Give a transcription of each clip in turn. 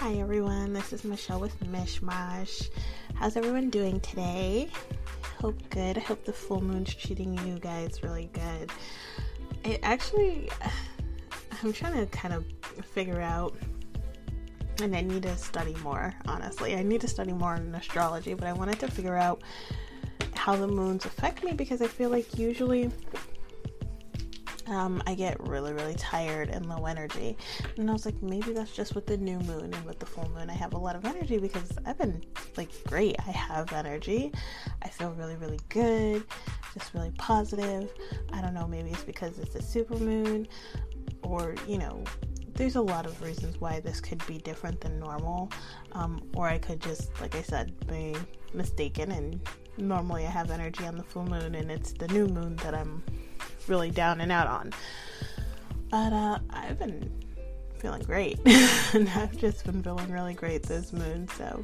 Hi everyone, this is Michelle with Mishmash. How's everyone doing today? Hope good. I hope the full moon's treating you guys really good. It actually, I'm trying to kind of figure out, and I need to study more, honestly. I need to study more in astrology, but I wanted to figure out how the moons affect me because I feel like usually um, I get really, really tired and low energy. And I was like, maybe that's just with the new moon and with the full moon. I have a lot of energy because I've been like great. I have energy. I feel really, really good, just really positive. I don't know, maybe it's because it's a super moon or, you know, there's a lot of reasons why this could be different than normal. Um, or I could just, like I said, be mistaken and normally I have energy on the full moon and it's the new moon that I'm really down and out on. But uh, I've been feeling great, and I've just been feeling really great this moon. So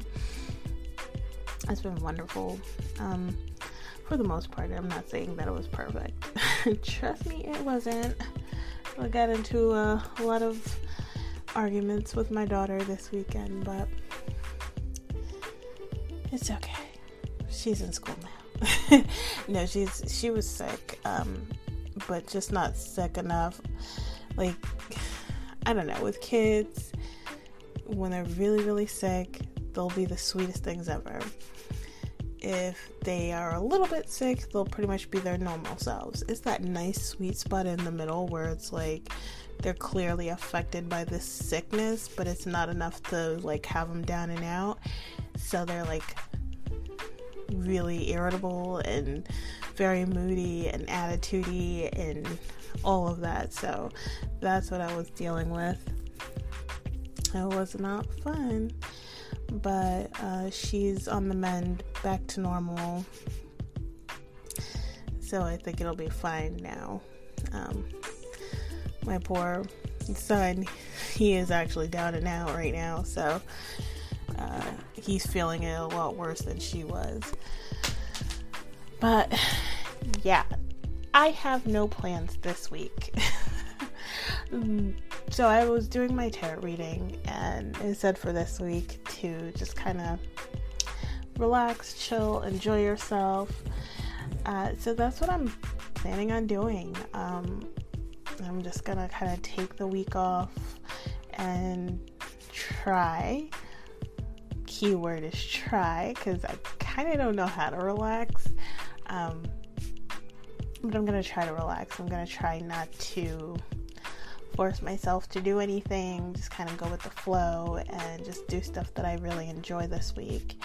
it's been wonderful. Um, for the most part, I'm not saying that it was perfect. Trust me, it wasn't. I got into a, lot of arguments with my daughter this weekend, but it's okay. She's in school now. no, she's she was sick. Um, but just not sick enough. Like, I don't know, with kids, when they're really, really sick, they'll be the sweetest things ever. If they are a little bit sick, they'll pretty much be their normal selves. It's that nice sweet spot in the middle where it's like they're clearly affected by this sickness, but it's not enough to like have them down and out. So they're like really irritable and very moody and attitudey and all of that. So that's what I was dealing with. It was not fun, but uh, she's on the mend, back to normal. So I think it'll be fine now. Um, my poor son, he is actually down and out right now, so uh, he's feeling it a lot worse than she was. But yeah, I have no plans this week. so I was doing my tarot reading, and it said for this week to just kind of relax, chill, enjoy yourself. Uh, so that's what I'm planning on doing. Um, I'm just gonna kind of take the week off and try. Keyword is try because I kind of don't know how to relax. Um, but I'm gonna try to relax. I'm gonna try not to force myself to do anything, just kind of go with the flow and just do stuff that I really enjoy this week.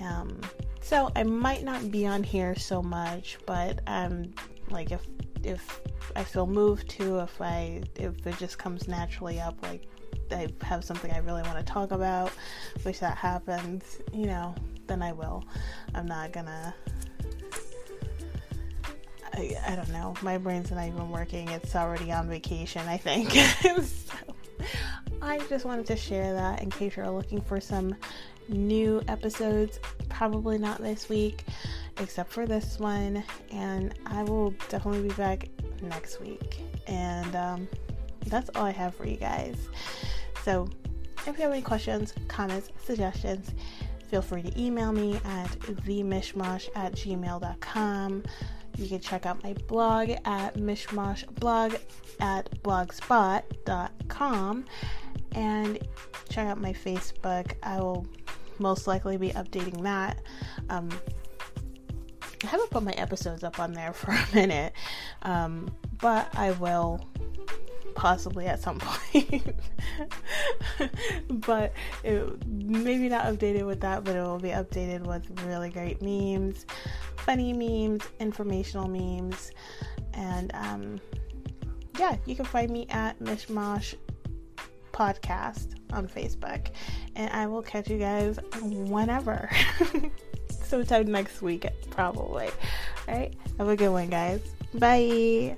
Um, so I might not be on here so much, but um, like if if I feel moved to, if I if it just comes naturally up, like I have something I really want to talk about, which that happens, you know, then I will. I'm not gonna I, I don't know. My brain's not even working. It's already on vacation, I think. so, I just wanted to share that in case you're looking for some new episodes. Probably not this week, except for this one. And I will definitely be back next week. And um, that's all I have for you guys. So if you have any questions, comments, suggestions, feel free to email me at themishmash at gmail.com. You can check out my blog at mishmashblog at blogspot.com and check out my Facebook. I will most likely be updating that. Um, I haven't put my episodes up on there for a minute, um, but I will possibly at some point. but it, maybe not updated with that, but it will be updated with really great memes, funny memes, informational memes, and um, yeah, you can find me at Mishmash Podcast on Facebook, and I will catch you guys whenever. Sometime next week, probably. All right, have a good one, guys. Bye.